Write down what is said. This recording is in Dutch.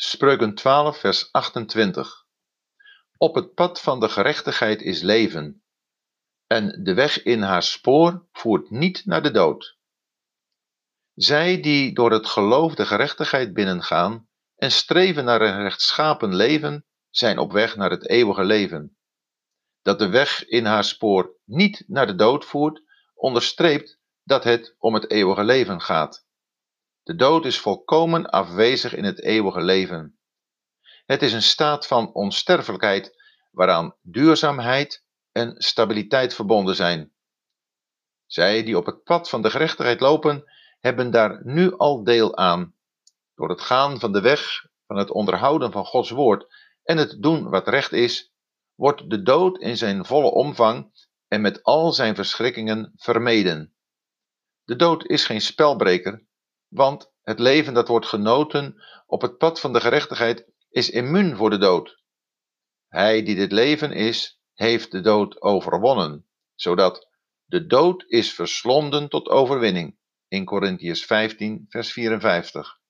Spreuken 12, vers 28. Op het pad van de gerechtigheid is leven, en de weg in haar spoor voert niet naar de dood. Zij die door het geloof de gerechtigheid binnengaan en streven naar een rechtschapen leven, zijn op weg naar het eeuwige leven. Dat de weg in haar spoor niet naar de dood voert, onderstreept dat het om het eeuwige leven gaat. De dood is volkomen afwezig in het eeuwige leven. Het is een staat van onsterfelijkheid waaraan duurzaamheid en stabiliteit verbonden zijn. Zij die op het pad van de gerechtigheid lopen, hebben daar nu al deel aan. Door het gaan van de weg van het onderhouden van Gods woord en het doen wat recht is, wordt de dood in zijn volle omvang en met al zijn verschrikkingen vermeden. De dood is geen spelbreker, want het leven dat wordt genoten op het pad van de gerechtigheid is immuun voor de dood. Hij die dit leven is, heeft de dood overwonnen, zodat de dood is verslonden tot overwinning. In Corinthians 15, vers 54.